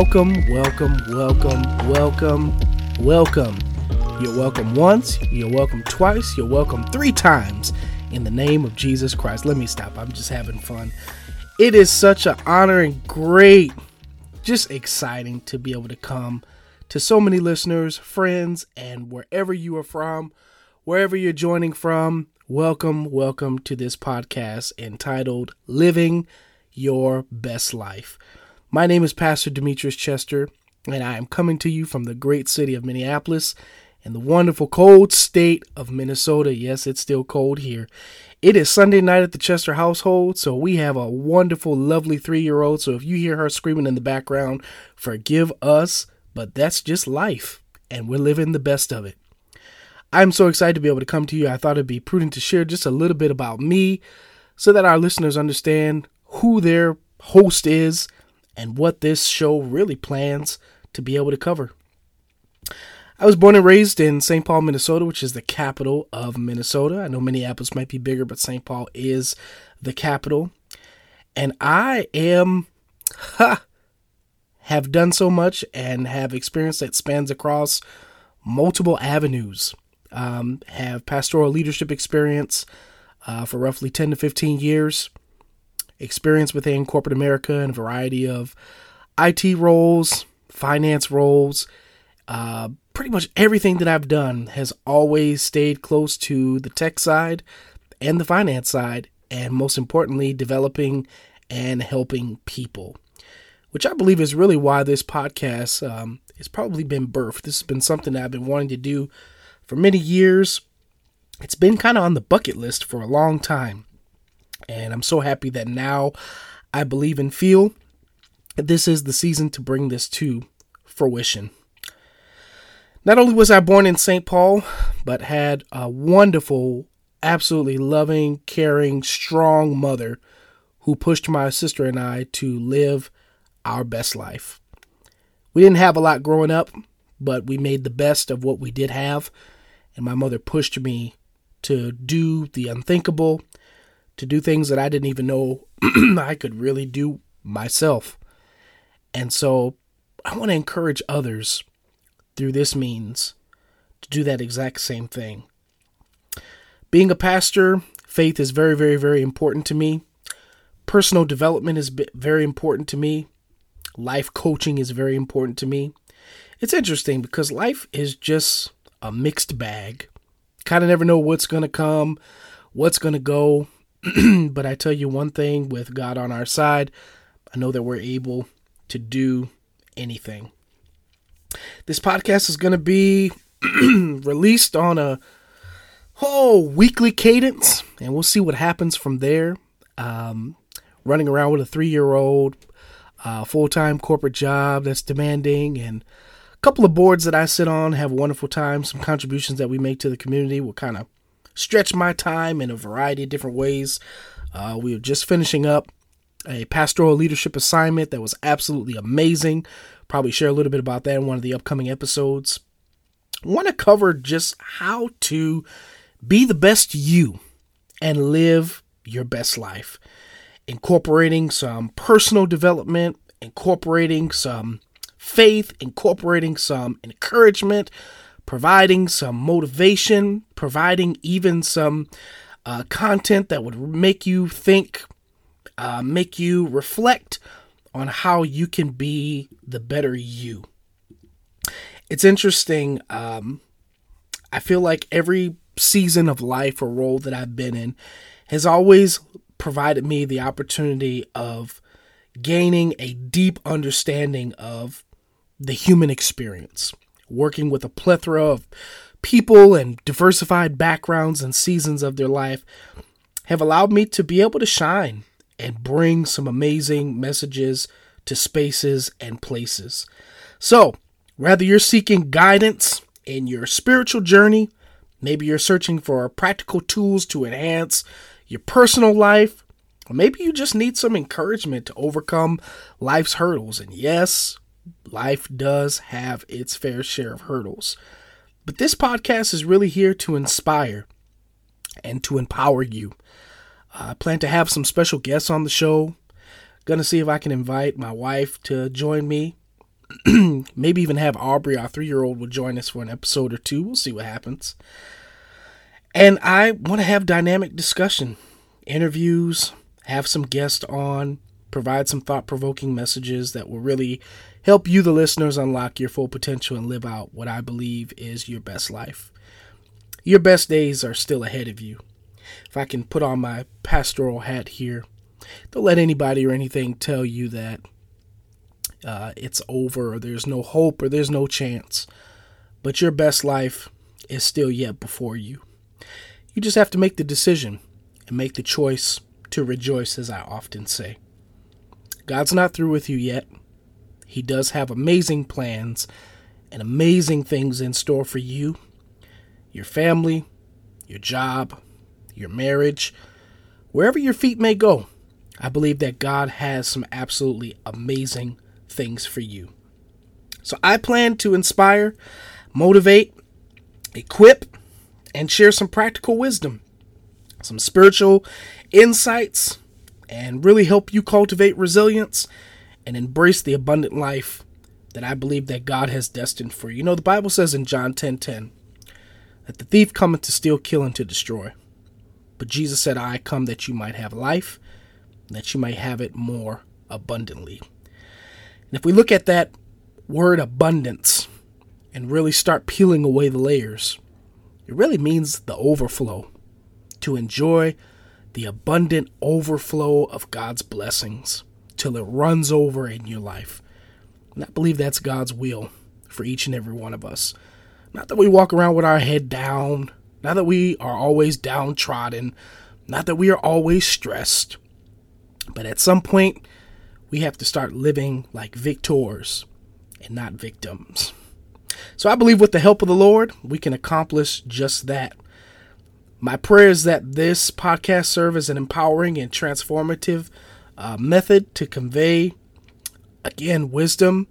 Welcome, welcome, welcome, welcome, welcome. You're welcome once, you're welcome twice, you're welcome three times in the name of Jesus Christ. Let me stop. I'm just having fun. It is such an honor and great, just exciting to be able to come to so many listeners, friends, and wherever you are from, wherever you're joining from. Welcome, welcome to this podcast entitled Living Your Best Life. My name is Pastor Demetrius Chester, and I am coming to you from the great city of Minneapolis in the wonderful cold state of Minnesota. Yes, it's still cold here. It is Sunday night at the Chester household, so we have a wonderful, lovely three year old. So if you hear her screaming in the background, forgive us, but that's just life, and we're living the best of it. I'm so excited to be able to come to you. I thought it'd be prudent to share just a little bit about me so that our listeners understand who their host is and what this show really plans to be able to cover. I was born and raised in St. Paul, Minnesota, which is the capital of Minnesota. I know Minneapolis might be bigger, but St. Paul is the capital. And I am, ha, have done so much and have experience that spans across multiple avenues. Um, have pastoral leadership experience uh, for roughly 10 to 15 years experience within corporate America and a variety of IT roles, finance roles. Uh, pretty much everything that I've done has always stayed close to the tech side and the finance side, and most importantly, developing and helping people, which I believe is really why this podcast um, has probably been birthed. This has been something that I've been wanting to do for many years. It's been kind of on the bucket list for a long time. And I'm so happy that now I believe and feel this is the season to bring this to fruition. Not only was I born in St. Paul, but had a wonderful, absolutely loving, caring, strong mother who pushed my sister and I to live our best life. We didn't have a lot growing up, but we made the best of what we did have. And my mother pushed me to do the unthinkable to do things that I didn't even know I could really do myself. And so I want to encourage others through this means to do that exact same thing. Being a pastor, faith is very, very, very important to me. Personal development is very important to me. Life coaching is very important to me. It's interesting because life is just a mixed bag. Kind of never know what's going to come, what's going to go. but I tell you one thing with God on our side, I know that we're able to do anything. This podcast is going to be released on a whole weekly cadence, and we'll see what happens from there. Um, running around with a three year old, uh, full time corporate job that's demanding, and a couple of boards that I sit on, have a wonderful time. Some contributions that we make to the community will kind of stretch my time in a variety of different ways. Uh, we were just finishing up a pastoral leadership assignment that was absolutely amazing. Probably share a little bit about that in one of the upcoming episodes. Want to cover just how to be the best you and live your best life, incorporating some personal development, incorporating some faith, incorporating some encouragement, providing some motivation, providing even some uh, content that would make you think, uh, make you reflect on how you can be the better you. It's interesting. Um, I feel like every season of life or role that I've been in has always provided me the opportunity of gaining a deep understanding of the human experience working with a plethora of people and diversified backgrounds and seasons of their life have allowed me to be able to shine and bring some amazing messages to spaces and places. So, whether you're seeking guidance in your spiritual journey, maybe you're searching for practical tools to enhance your personal life, or maybe you just need some encouragement to overcome life's hurdles. And yes, life does have its fair share of hurdles. But this podcast is really here to inspire and to empower you. I plan to have some special guests on the show. Gonna see if I can invite my wife to join me Maybe even have Aubrey, our three year old, will join us for an episode or two. We'll see what happens. And I want to have dynamic discussion, interviews, have some guests on, provide some thought provoking messages that will really help you, the listeners, unlock your full potential and live out what I believe is your best life. Your best days are still ahead of you. If I can put on my pastoral hat here, don't let anybody or anything tell you that uh, it's over or there's no hope or there's no chance. But your best life is still yet before you. You just have to make the decision and make the choice to rejoice, as I often say. God's not through with you yet. He does have amazing plans and amazing things in store for you, your family, your job, your marriage, wherever your feet may go. I believe that God has some absolutely amazing things for you. So I plan to inspire, motivate, equip, and share some practical wisdom, some spiritual insights, and really help you cultivate resilience and embrace the abundant life that I believe that God has destined for you. You know, the Bible says in John 10:10 10, 10, that the thief cometh to steal, kill, and to destroy. But Jesus said, I come that you might have life, that you might have it more abundantly. And if we look at that word abundance and really start peeling away the layers, it really means the overflow. To enjoy the abundant overflow of God's blessings till it runs over in your life. And I believe that's God's will for each and every one of us. Not that we walk around with our head down, not that we are always downtrodden, not that we are always stressed, but at some point, we have to start living like victors and not victims. So I believe with the help of the Lord, we can accomplish just that. My prayer is that this podcast serve as an empowering and transformative uh, method to convey, again, wisdom,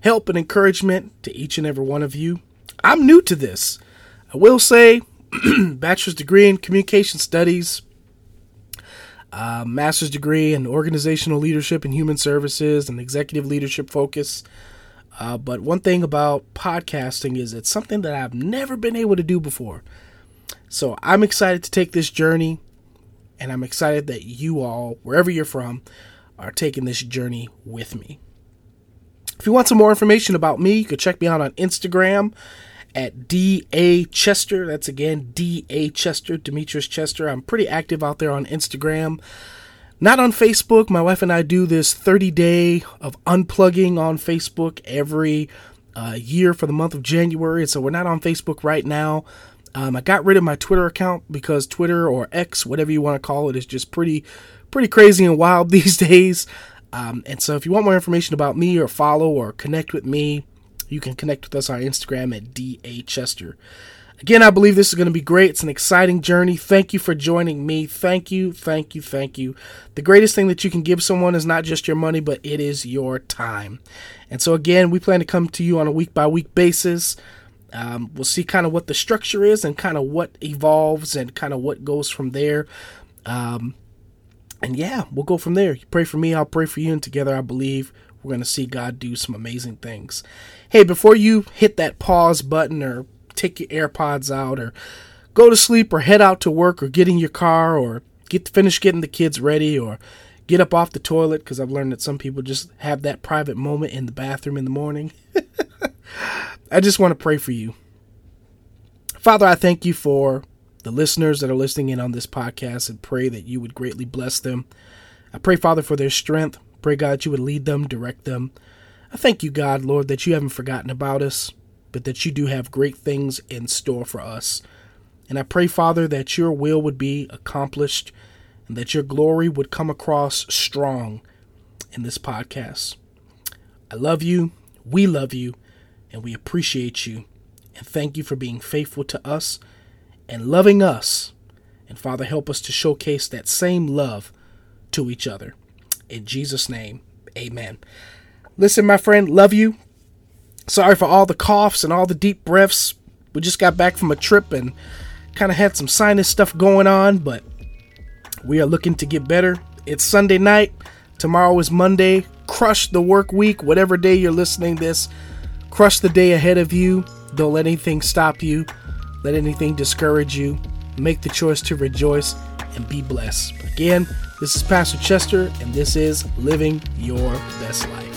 help, and encouragement to each and every one of you. I'm new to this. I will say, bachelor's degree in communication studies, uh, master's degree in organizational leadership and human services and executive leadership focus. Uh, but one thing about podcasting is it's something that I've never been able to do before. So I'm excited to take this journey, and I'm excited that you all, wherever you're from, are taking this journey with me. If you want some more information about me, you can check me out on Instagram at DA Chester. That's again DA Chester, Demetrius Chester. I'm pretty active out there on Instagram. Not on Facebook. My wife and I do this 30 day of unplugging on Facebook every uh, year for the month of January. And So we're not on Facebook right now. Um, I got rid of my Twitter account because Twitter or X, whatever you want to call it, is just pretty, pretty crazy and wild these days. Um, and so if you want more information about me or follow or connect with me, you can connect with us on Instagram at DA Chester. Again, I believe this is going to be great. It's an exciting journey. Thank you for joining me. Thank you, thank you, thank you. The greatest thing that you can give someone is not just your money, but it is your time. And so, again, we plan to come to you on a week by week basis. Um, we'll see kind of what the structure is and kind of what evolves and kind of what goes from there. Um, and yeah, we'll go from there. You pray for me, I'll pray for you, and together I believe we're going to see God do some amazing things. Hey, before you hit that pause button or take your AirPods out or go to sleep or head out to work or get in your car or get finish getting the kids ready or get up off the toilet because I've learned that some people just have that private moment in the bathroom in the morning. I just want to pray for you. Father, I thank you for the listeners that are listening in on this podcast and pray that you would greatly bless them. I pray, Father, for their strength. Pray, God, that you would lead them, direct them. I thank you, God, Lord, that you haven't forgotten about us, but that you do have great things in store for us. And I pray, Father, that your will would be accomplished and that your glory would come across strong in this podcast. I love you. We love you. And we appreciate you. And thank you for being faithful to us and loving us. And Father, help us to showcase that same love to each other. In Jesus' name, amen. Listen, my friend, love you. Sorry for all the coughs and all the deep breaths. We just got back from a trip and kind of had some sinus stuff going on, but we are looking to get better. It's Sunday night. Tomorrow is Monday. crush the work week, whatever day you're listening this. Crush the day ahead of you. Don't let anything stop you. Let anything discourage you. Make the choice to rejoice and be blessed. Again, this is Pastor Chester, and this is Living Your Best Life.